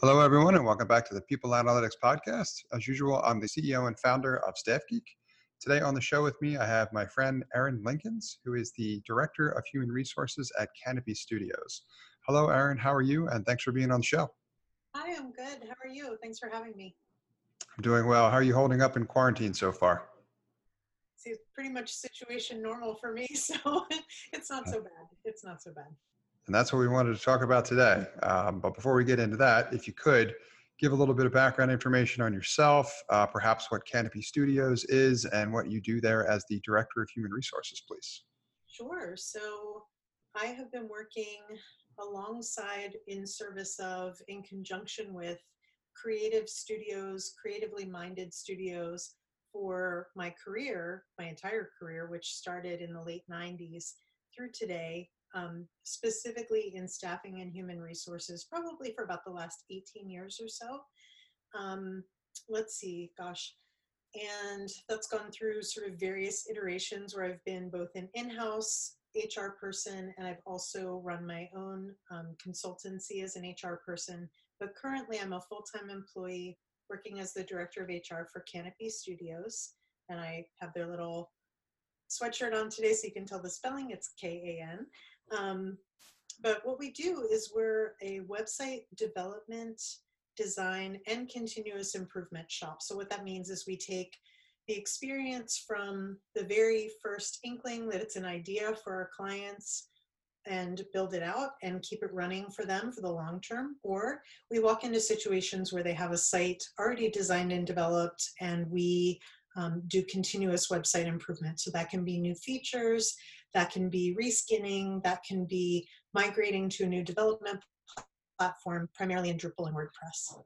Hello, everyone, and welcome back to the People Analytics Podcast. As usual, I'm the CEO and founder of StaffGeek. Today on the show with me, I have my friend Erin Linkins, who is the Director of Human Resources at Kanopi Studios. Hello, Erin. How are you? And thanks for being on the show. Hi, I'm good. How are you? Thanks for having me. I'm doing well. How are you holding up in quarantine so far? See, it's pretty much situation normal for me, so it's not uh, so bad. It's not so bad. And that's what we wanted to talk about today. Um, but before we get into that, if you could give a little bit of background information on yourself, uh, perhaps what Kanopi Studios is and what you do there as the Director of Human Resources, please. Sure. So I have been working alongside, in service of, in conjunction with creative studios, creatively minded studios for my career, my entire career, which started in the late 90s through today um, specifically in staffing and human resources, probably for about the last 18 years or so. Um, let's see, gosh. And that's gone through sort of various iterations where I've been both an in house HR person and I've also run my own um, consultancy as an HR person. But currently, I'm a full time employee working as the director of HR for Kanopi Studios. And I have their little sweatshirt on today so you can tell the spelling. It's K A N. Um, but what we do is we're a website development, design, and continuous improvement shop. So what that means is we take the experience from the very first inkling that it's an idea for our clients and build it out and keep it running for them for the long term. Or we walk into situations where they have a site already designed and developed and we um, do continuous website improvement. So that can be new features, that can be reskinning, that can be migrating to a new development platform, primarily in Drupal and WordPress.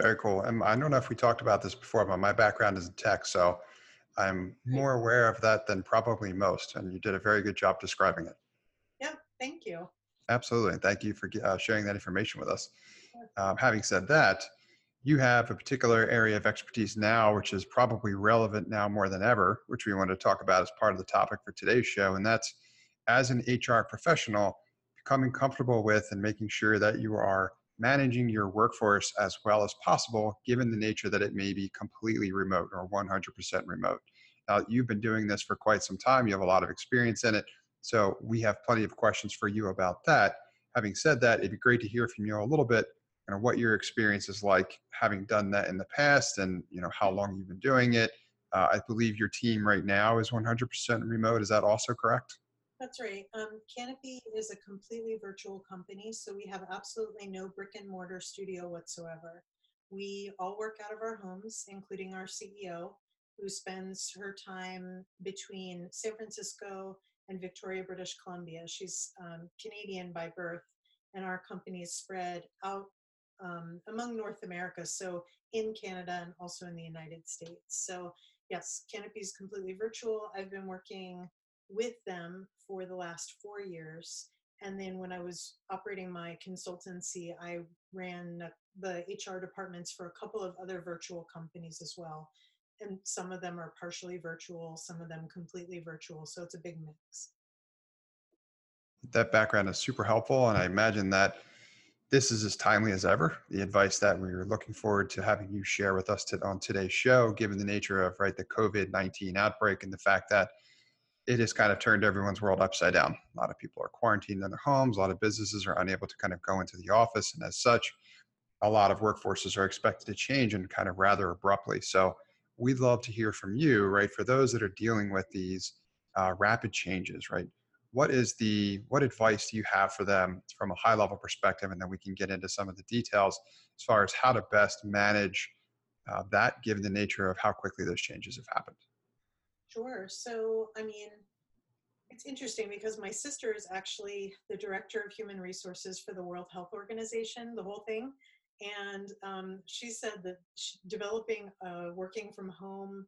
Very cool. And I don't know if we talked about this before, but my background is in tech, so I'm more aware of that than probably most. And you did a very good job describing it. Yeah, thank you. Absolutely. Thank you for uh, sharing that information with us. Um, having said that, you have a particular area of expertise now, which is probably relevant now more than ever, which we want to talk about as part of the topic for today's show. And that's as an HR professional, becoming comfortable with and making sure that you are managing your workforce as well as possible, given the nature that it may be completely remote or 100% remote. Now, you've been doing this for quite some time, you have a lot of experience in it. So, we have plenty of questions for you about that. Having said that, it'd be great to hear from you a little bit kind of what your experience is like having done that in the past and you know how long you've been doing it. Uh, i believe your team right now is 100% remote is that also correct? That's right. Um, Kanopi is a completely virtual company so we have absolutely no brick and mortar studio whatsoever. We all work out of our homes including our ceo who spends her time between san francisco and victoria british columbia. She's um, canadian by birth and our company is spread out um, among North America, so in Canada and also in the United States. So, yes, Kanopi is completely virtual. I've been working with them for the last four years. And then when I was operating my consultancy, I ran the HR departments for a couple of other virtual companies as well. And some of them are partially virtual, some of them completely virtual. So it's a big mix. That background is super helpful. And I imagine that this is as timely as ever. The advice that we are looking forward to having you share with us to, on today's show, given the nature of right the COVID nineteen outbreak and the fact that it has kind of turned everyone's world upside down. A lot of people are quarantined in their homes. A lot of businesses are unable to kind of go into the office, and as such, a lot of workforces are expected to change and kind of rather abruptly. So we'd love to hear from you, right? For those that are dealing with these uh, rapid changes, right? What is the what advice do you have for them from a high level perspective? And then we can get into some of the details as far as how to best manage uh, that given the nature of how quickly those changes have happened. Sure. So i mean it's interesting because my sister is actually the director of human resources for the world health organization the whole thing. And um, she said that she, developing a working from home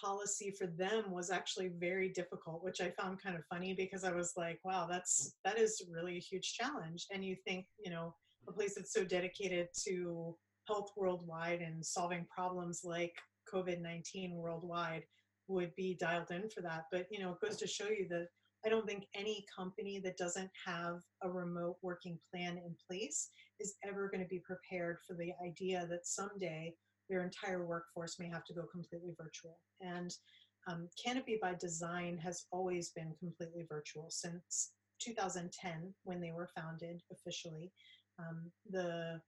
policy for them was actually very difficult which i found kind of funny because i was like wow that's that is really a huge challenge. And you think you know a place that's so dedicated to health worldwide and solving problems like covid-19 worldwide would be dialed in for that. But you know it goes to show you that I don't think any company that doesn't have a remote working plan in place is ever going to be prepared for the idea that someday their entire workforce may have to go completely virtual. And um, Kanopi by design has always been completely virtual since 2010 when they were founded officially. Um, the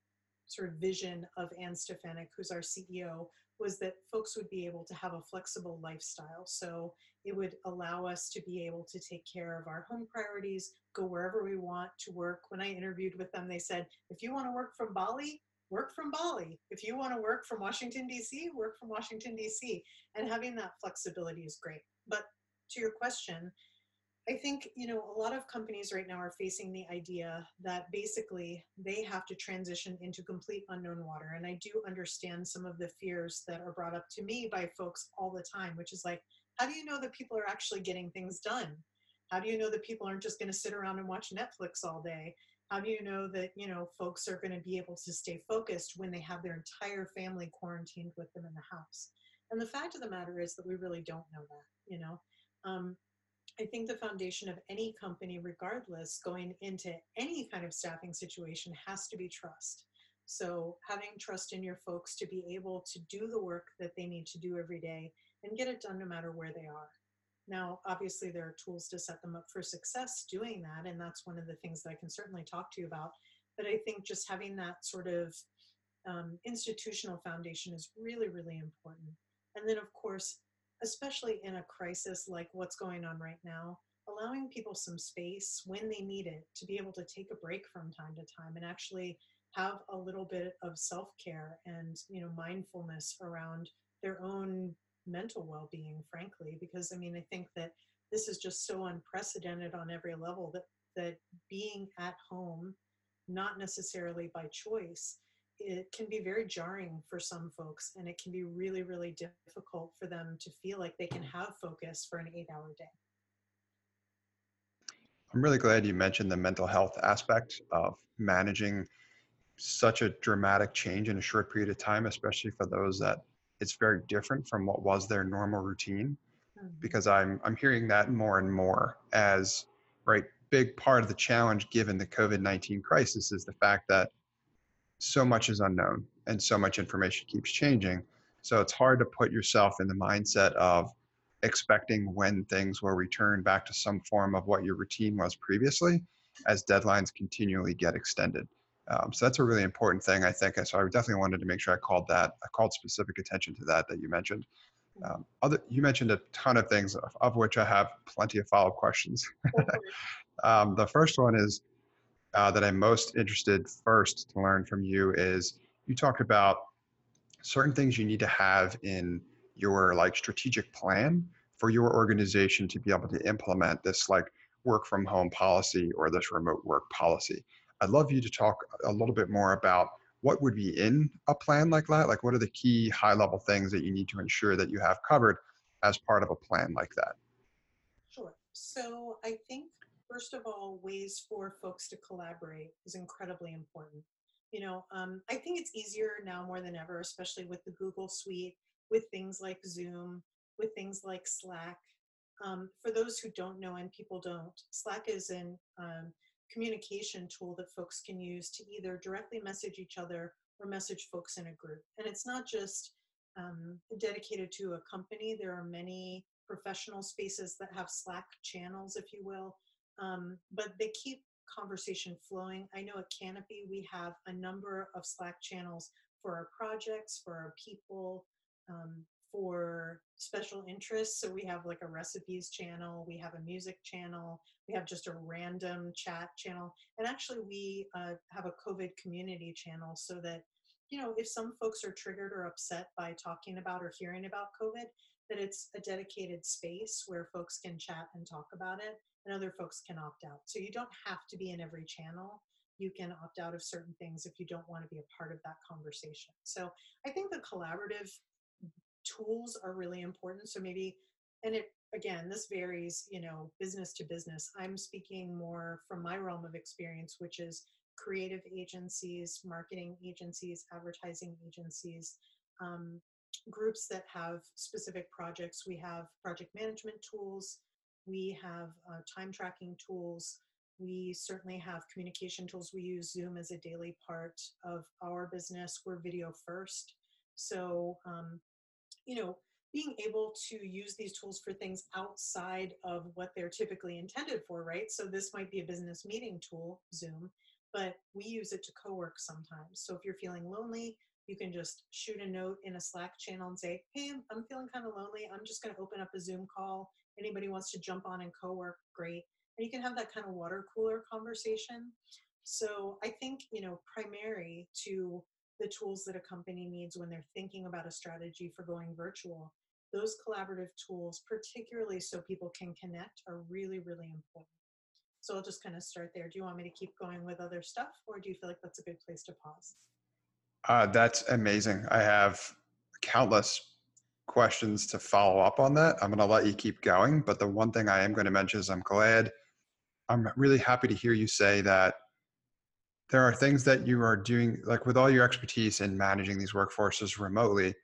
sort of vision of Anne Stefanyk, who's our CEO, was that folks would be able to have a flexible lifestyle. So it would allow us to be able to take care of our home priorities, go wherever we want to work. When I interviewed with them, they said, if you want to work from Bali, work from Bali. If you want to work from Washington, D.C., work from Washington, D.C. And having that flexibility is great. But to your question, I think, you know, a lot of companies right now are facing the idea that basically they have to transition into complete unknown water. And I do understand some of the fears that are brought up to me by folks all the time, which is like, how do you know that people are actually getting things done? How do you know that people aren't just going to sit around and watch Netflix all day? How do you know that, you know, folks are going to be able to stay focused when they have their entire family quarantined with them in the house? And the fact of the matter is that we really don't know that, you know. Um, I think the foundation of any company, regardless, going into any kind of staffing situation, has to be trust. So, having trust in your folks to be able to do the work that they need to do every day and get it done no matter where they are. Now, obviously, there are tools to set them up for success doing that, and that's one of the things that I can certainly talk to you about. But I think just having that sort of um, institutional foundation is really, really important. And then, of course, especially in a crisis like what's going on right now, allowing people some space when they need it to be able to take a break from time to time and actually have a little bit of self-care and you know mindfulness around their own mental well-being frankly because i mean i think that this is just so unprecedented on every level that that being at home not necessarily by choice it can be very jarring for some folks and it can be really really difficult for them to feel like they can have focus for an eight hour day. I'm really glad you mentioned the mental health aspect of managing such a dramatic change in a short period of time especially for those that it's very different from what was their normal routine mm-hmm. because i'm i'm hearing that more and more as right big part of the challenge given the covid-19 crisis is the fact that so much is unknown and so much information keeps changing. So it's hard to put yourself in the mindset of expecting when things will return back to some form of what your routine was previously as deadlines continually get extended. Um, so that's a really important thing, I think. So I definitely wanted to make sure I called that, I called specific attention to that that you mentioned. Um, other, you mentioned a ton of things, of, of which I have plenty of follow-up questions. um, the first one is, uh, that I'm most interested first to learn from you is you talked about certain things you need to have in your like strategic plan for your organization to be able to implement this like work from home policy or this remote work policy. I'd love you to talk a little bit more about what would be in a plan like that. Like, what are the key high level things that you need to ensure that you have covered as part of a plan like that? Sure. So, I think first of all, ways for folks to collaborate is incredibly important. You know, um, I think it's easier now more than ever, especially with the Google Suite, with things like Zoom, with things like Slack. Um, for those who don't know, and people don't, Slack is an um, communication tool that folks can use to either directly message each other or message folks in a group. And it's not just um, dedicated to a company. There are many professional spaces that have Slack channels, if you will, um, but they keep conversation flowing. I know at Kanopi we have a number of Slack channels for our projects, for our people, um, for special interests. So we have like a recipes channel, we have a music channel, we have just a random chat channel, and actually we uh, have a COVID community channel so that you know if some folks are triggered or upset by talking about or hearing about COVID, that it's a dedicated space where folks can chat and talk about it and other folks can opt out. So you don't have to be in every channel. You can opt out of certain things if you don't want to be a part of that conversation. So I think the collaborative tools are really important. So maybe, and it again, this varies, you know, business to business. I'm speaking more from my realm of experience, which is creative agencies, marketing agencies, advertising agencies, um, groups that have specific projects. We have project management tools We have uh, time tracking tools. We certainly have communication tools. We use Zoom as a daily part of our business. We're video first. So, um, you know, being able to use these tools for things outside of what they're typically intended for, right? So this might be a business meeting tool, Zoom, but we use it to co-work sometimes. So if you're feeling lonely, you can just shoot a note in a Slack channel and say, hey, I'm feeling kind of lonely. I'm just going to open up a Zoom call. Anybody wants to jump on and co-work, great. And you can have that kind of water cooler conversation. So I think, you know, primary to the tools that a company needs when they're thinking about a strategy for going virtual those collaborative tools, particularly so people can connect, are really, really important. So I'll just kind of start there. Do you want me to keep going with other stuff, or do you feel like that's a good place to pause? Uh, that's amazing. I have countless questions to follow up on that. I'm going to let you keep going, but the one thing I am going to mention is I'm glad, I'm really happy to hear you say that there are things that you are doing, like with all your expertise in managing these workforces remotely,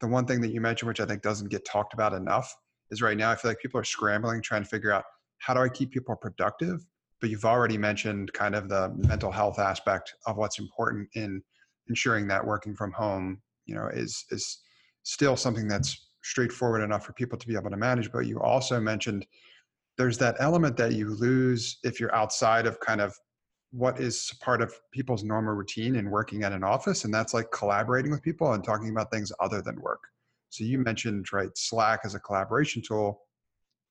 the one thing that you mentioned, which I think doesn't get talked about enough, is right now I feel like people are scrambling, trying to figure out how do I keep people productive. But you've already mentioned kind of the mental health aspect of what's important in ensuring that working from home, you know, is is still something that's straightforward enough for people to be able to manage. But you also mentioned there's that element that you lose if you're outside of kind of what is part of people's normal routine in working at an office and that's like collaborating with people and talking about things other than work. So you mentioned right slack as a collaboration tool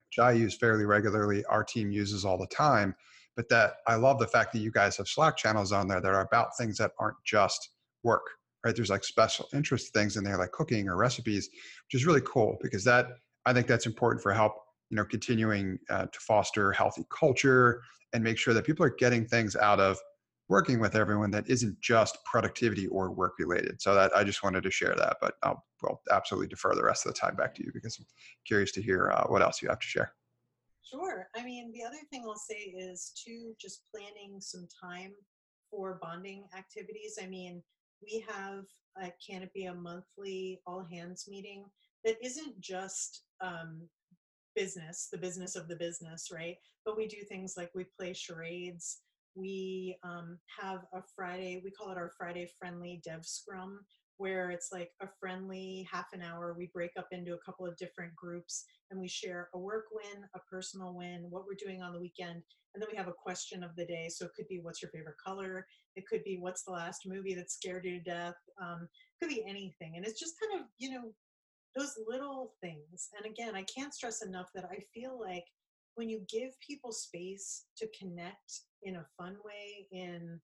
which i use fairly regularly our team uses all the time but that i love the fact that you guys have slack channels on there that are about things that aren't just work right? There's like special interest things in there like cooking or recipes which is really cool because that i think that's important for help you know continuing uh, to foster healthy culture and make sure that people are getting things out of working with everyone that isn't just productivity or work related. So that I just wanted to share that, but I'll will absolutely defer the rest of the time back to you because I'm curious to hear uh, what else you have to share. Sure. I mean, the other thing I'll say is to just planning some time for bonding activities. I mean, we have at Kanopi a monthly all hands meeting that isn't just um, business, the business of the business, right? But we do things like we play charades. We um, have a Friday, we call it our Friday friendly dev scrum, where it's like a friendly half an hour. We break up into a couple of different groups and we share a work win, a personal win, what we're doing on the weekend. And then we have a question of the day. So it could be what's your favorite color? It could be what's the last movie that scared you to death? Um, could be anything. And it's just kind of, you know, those little things. And again, I can't stress enough that I feel like when you give people space to connect in a fun way, in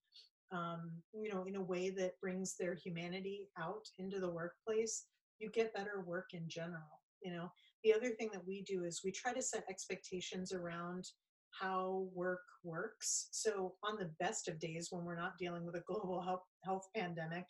um, you know, in a way that brings their humanity out into the workplace, you get better work in general. You know, the other thing that we do is we try to set expectations around how work works. So on the best of days when we're not dealing with a global health health pandemic,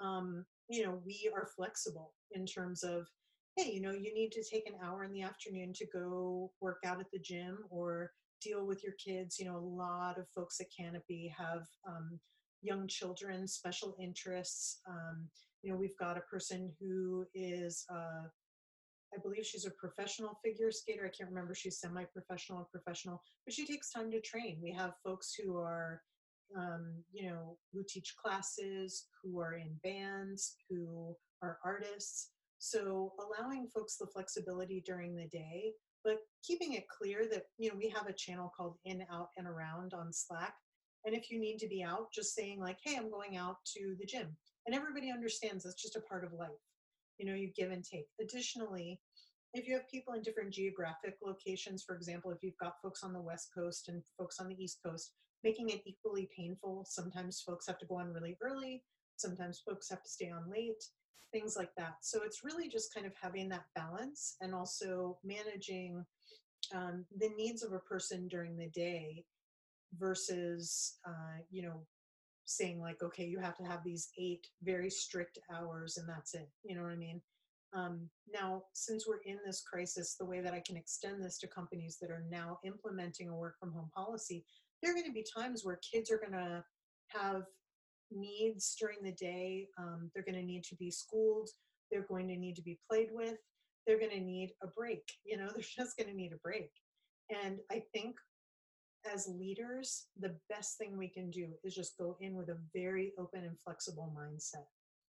um, you know, we are flexible in terms of hey, you know, you need to take an hour in the afternoon to go work out at the gym or deal with your kids. You know, a lot of folks at Kanopi have um, young children, special interests. Um, you know, we've got a person who is, uh, I believe she's a professional figure skater. I can't remember she's semi professional or professional, but she takes time to train. We have folks who are, um, you know, who teach classes, who are in bands, who are artists. So allowing folks the flexibility during the day, but keeping it clear that, you know, we have a channel called in, out, and around on Slack. And if you need to be out, just saying like, hey, I'm going out to the gym. And everybody understands that's just a part of life. You know, you give and take. Additionally, if you have people in different geographic locations, for example, if you've got folks on the West Coast and folks on the East Coast, making it equally painful. Sometimes folks have to go on really early, sometimes folks have to stay on late things like that. So it's really just kind of having that balance and also managing um, the needs of a person during the day versus, uh, you know, saying like, okay, you have to have these eight very strict hours and that's it. You know what I mean? Um, now, since we're in this crisis, the way that I can extend this to companies that are now implementing a work from home policy, there are going to be times where kids are going to have needs during the day. Um, they're going to need to be schooled. They're going to need to be played with. They're going to need a break. You know, they're just going to need a break. And I think as leaders, the best thing we can do is just go in with a very open and flexible mindset.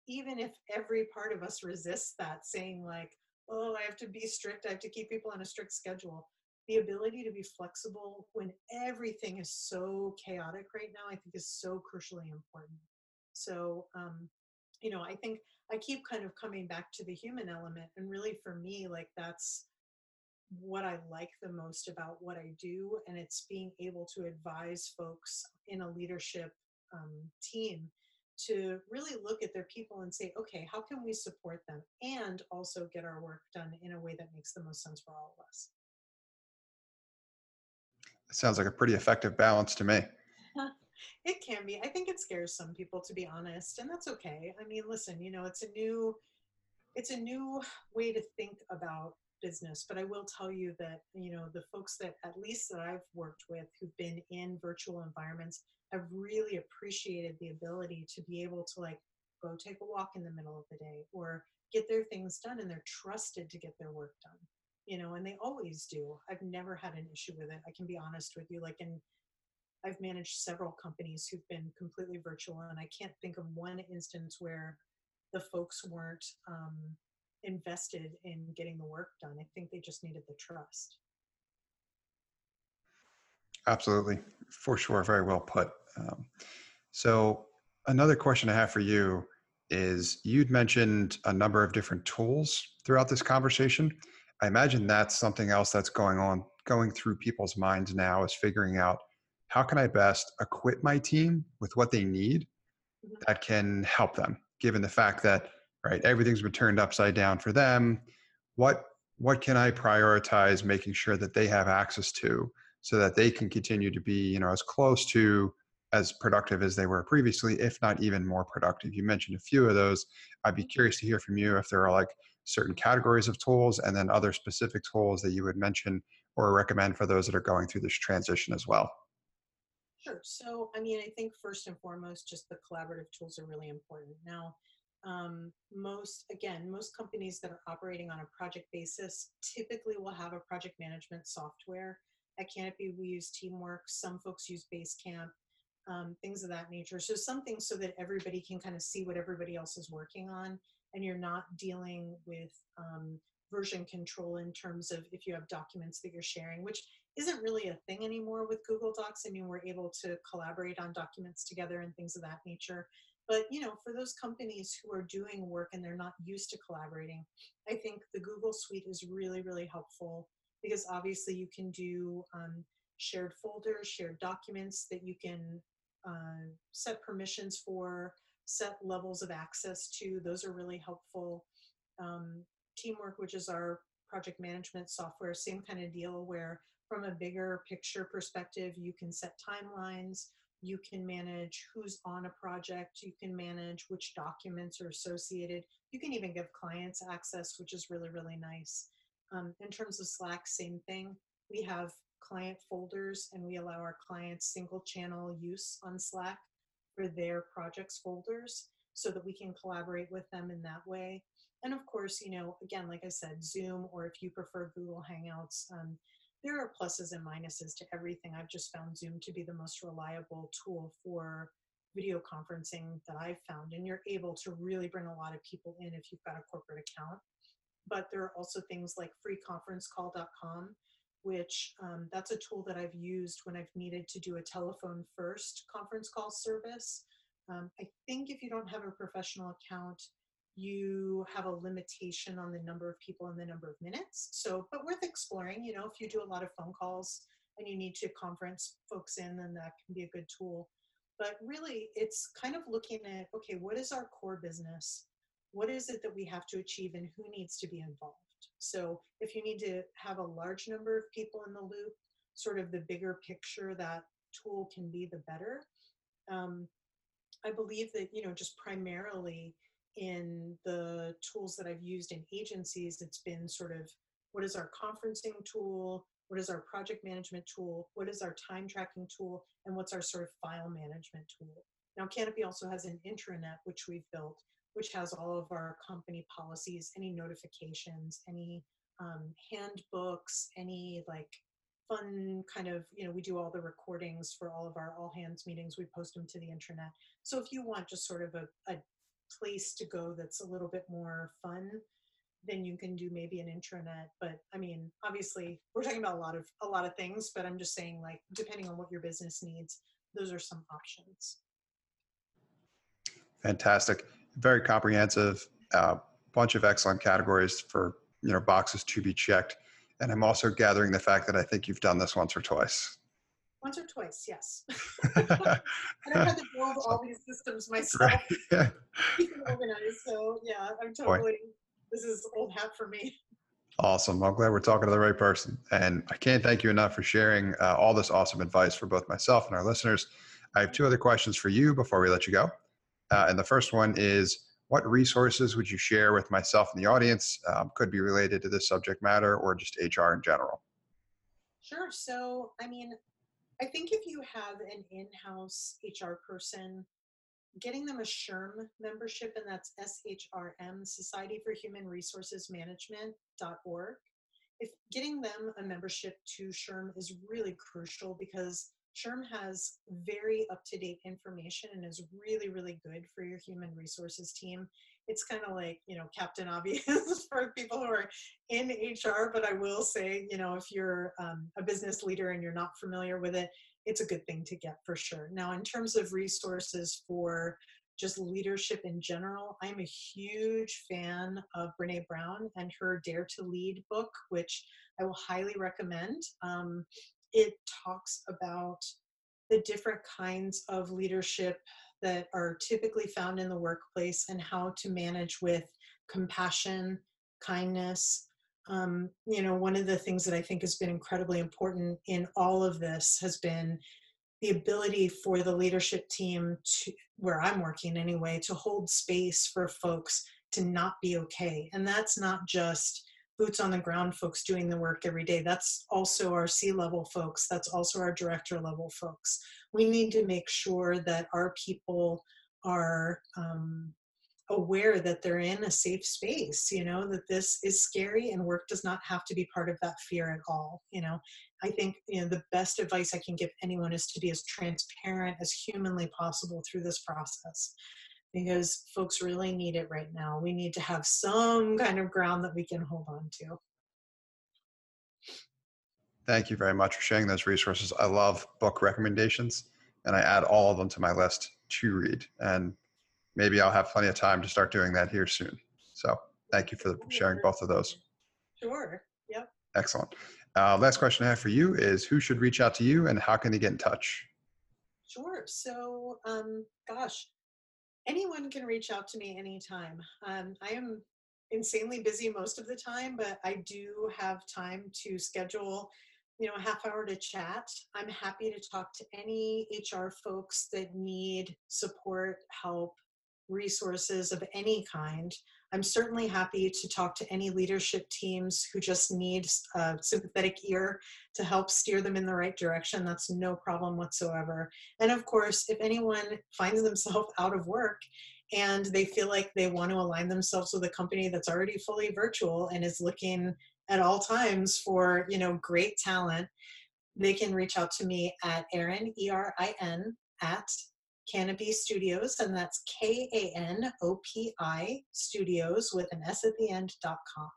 Even if every part of us resists that, saying, like, oh, I have to be strict, I have to keep people on a strict schedule. The ability to be flexible when everything is so chaotic right now, I think is so crucially important. So, um, you know, I think I keep kind of coming back to the human element. And really, for me, like, that's what I like the most about what I do, and it's being able to advise folks in a leadership um, team to really look at their people and say, okay, how can we support them and also get our work done in a way that makes the most sense for all of us? Sounds like a pretty effective balance to me. it can be. I think it scares some people to be honest, and that's okay. I mean, listen, you know, it's a new it's a new way to think about business but i will tell you that you know the folks that at least that i've worked with who've been in virtual environments have really appreciated the ability to be able to like go take a walk in the middle of the day or get their things done and they're trusted to get their work done you know and they always do i've never had an issue with it i can be honest with you like in i've managed several companies who've been completely virtual and i can't think of one instance where the folks weren't um, invested in getting the work done. I think they just needed the trust. Absolutely, for sure. Very well put. Um, so, another question I have for you is you'd mentioned a number of different tools throughout this conversation. I imagine that's something else that's going on, going through people's minds now is figuring out how can I best equip my team with what they need mm-hmm. that can help them, given the fact that right everything's been turned upside down for them. What what can i prioritize making sure that they have access to so that they can continue to be you know as close to as productive as they were previously if not even more productive? You mentioned a few of those. I'd be curious to hear from you if there are like certain categories of tools and then other specific tools that you would mention or recommend for those that are going through this transition as well. Sure. So, I mean, I think first and foremost, just the collaborative tools are really important. Now, um, most again most companies that are operating on a project basis typically will have a project management software. At Kanopi we use teamwork. Some folks use basecamp um, things of that nature. So something so that everybody can kind of see what everybody else is working on and you're not dealing with um, version control in terms of if you have documents that you're sharing which isn't really a thing anymore with google docs. I mean we're able to collaborate on documents together and things of that nature. But you know, for those companies who are doing work and they're not used to collaborating, I think the Google Suite is really, really helpful because obviously you can do um, shared folders, shared documents that you can uh, set permissions for, set levels of access to. Those are really helpful. Um, Teamwork, which is our project management software, same kind of deal where from a bigger picture perspective, you can set timelines, you can manage who's on a project, you can manage which documents are associated. You can even give clients access, which is really, really nice. Um, in terms of Slack, same thing. We have client folders and we allow our clients single channel use on Slack for their projects folders so that we can collaborate with them in that way. And of course, you know, again, like I said, Zoom, or if you prefer Google Hangouts, um, there are pluses and minuses to everything. I've just found Zoom to be the most reliable tool for video conferencing that I've found. And you're able to really bring a lot of people in if you've got a corporate account. But there are also things like freeconferencecall.com, which um, that's a tool that I've used when I've needed to do a telephone first conference call service. Um, I think if you don't have a professional account, you have a limitation on the number of people and the number of minutes. So, but worth exploring. You know, if you do a lot of phone calls and you need to conference folks in, then that can be a good tool. But really, it's kind of looking at okay, what is our core business? What is it that we have to achieve, and who needs to be involved? So, if you need to have a large number of people in the loop, sort of the bigger picture that tool can be, the better. Um, I believe that you know, just primarily in the tools that I've used in agencies, it's been sort of what is our conferencing tool, what is our project management tool, what is our time tracking tool, and what's our sort of file management tool. Now, Kanopi also has an intranet, which we've built, which has all of our company policies, any notifications, any um, handbooks, any like fun kind of, you know, we do all the recordings for all of our all hands meetings. We post them to the internet. So if you want just sort of a, a place to go that's a little bit more fun, then you can do maybe an intranet. But I mean, obviously, we're talking about a lot of a lot of things. But I'm just saying, like, depending on what your business needs, those are some options. Fantastic, very comprehensive. Uh, bunch of excellent categories for you know boxes to be checked. And I'm also gathering the fact that I think you've done this once or twice. Once or twice, yes. and I've had to build all these systems myself, right. them organized. So yeah, I'm totally. This is old hat for me. Awesome. I'm glad we're talking to the right person. And I can't thank you enough for sharing uh, all this awesome advice for both myself and our listeners. I have two other questions for you before we let you go. Uh, and the first one is what resources would you share with myself and the audience? Um, could be related to this subject matter or just HR in general. Sure. So, I mean, I think if you have an in house HR person, getting them a SHRM membership, and that's S H R M, Society for Human Resources Management.org. If getting them a membership to SHRM is really crucial because SHRM has very up to date information and is really, really good for your human resources team. It's kind of like, you know, Captain Obvious for people who are in HR, but I will say, you know, if you're um, a business leader and you're not familiar with it, it's a good thing to get for sure. Now, in terms of resources for just leadership in general, I'm a huge fan of Brene Brown and her Dare to Lead book, which I will highly recommend. Um, it talks about the different kinds of leadership that are typically found in the workplace and how to manage with compassion, kindness. Um, you know, one of the things that I think has been incredibly important in all of this has been the ability for the leadership team to, where I'm working anyway, to hold space for folks to not be okay. And that's not just boots on the ground folks doing the work every day. That's also our C level folks. That's also our director level folks. We need to make sure that our people are um, aware that they're in a safe space, you know, that this is scary and work does not have to be part of that fear at all. You know, I think, you know, the best advice I can give anyone is to be as transparent as humanly possible through this process because folks really need it right now. We need to have some kind of ground that we can hold on to. Thank you very much for sharing those resources. I love book recommendations and I add all of them to my list to read. And maybe I'll have plenty of time to start doing that here soon. So thank you for sharing both of those. Sure. Yep. Excellent. Uh, last question I have for you is who should reach out to you and how can they get in touch? Sure. So, um, gosh, anyone can reach out to me anytime. Um, I am insanely busy most of the time, but I do have time to schedule, you know, a half hour to chat. I'm happy to talk to any HR folks that need support, help, resources of any kind. I'm certainly happy to talk to any leadership teams who just need a sympathetic ear to help steer them in the right direction. That's no problem whatsoever. And of course, if anyone finds themselves out of work and they feel like they want to align themselves with a company that's already fully virtual and is looking at all times for you know great talent they can reach out to me at erin e-r-i-n at Kanopi Studios, and that's K A N O P I Studios with an S at the end dot com.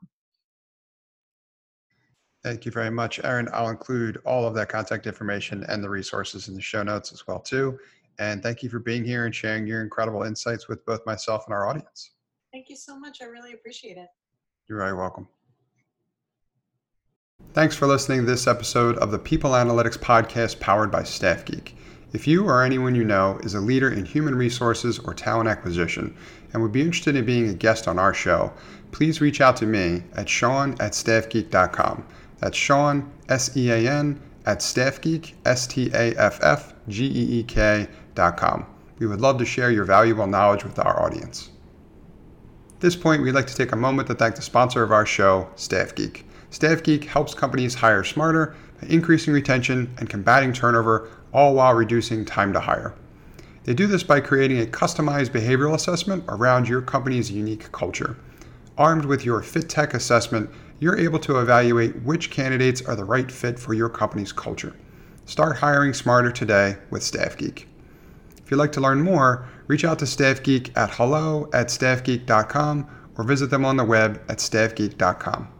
Thank you very much, Erin. I'll include all of that contact information and the resources in the show notes as well too. And thank you for being here and sharing your incredible insights with both myself and our audience. Thank you so much. I really appreciate it. You're very welcome. Thanks for listening to this episode of the People Analytics Podcast powered by Staff Geek. If you or anyone you know is a leader in human resources or talent acquisition and would be interested in being a guest on our show, please reach out to me at sean at staffgeek.com. That's Sean, S E A N, at staffgeek, S T A F F G E E K.com. We would love to share your valuable knowledge with our audience. At this point, we'd like to take a moment to thank the sponsor of our show, Staff Geek. Staff Geek helps companies hire smarter by increasing retention and combating turnover all while reducing time to hire. They do this by creating a customized behavioral assessment around your company's unique culture. Armed with your FitTech assessment, you're able to evaluate which candidates are the right fit for your company's culture. Start hiring smarter today with StaffGeek. If you'd like to learn more, reach out to StaffGeek at hello at staffgeek.com or visit them on the web at staffgeek.com.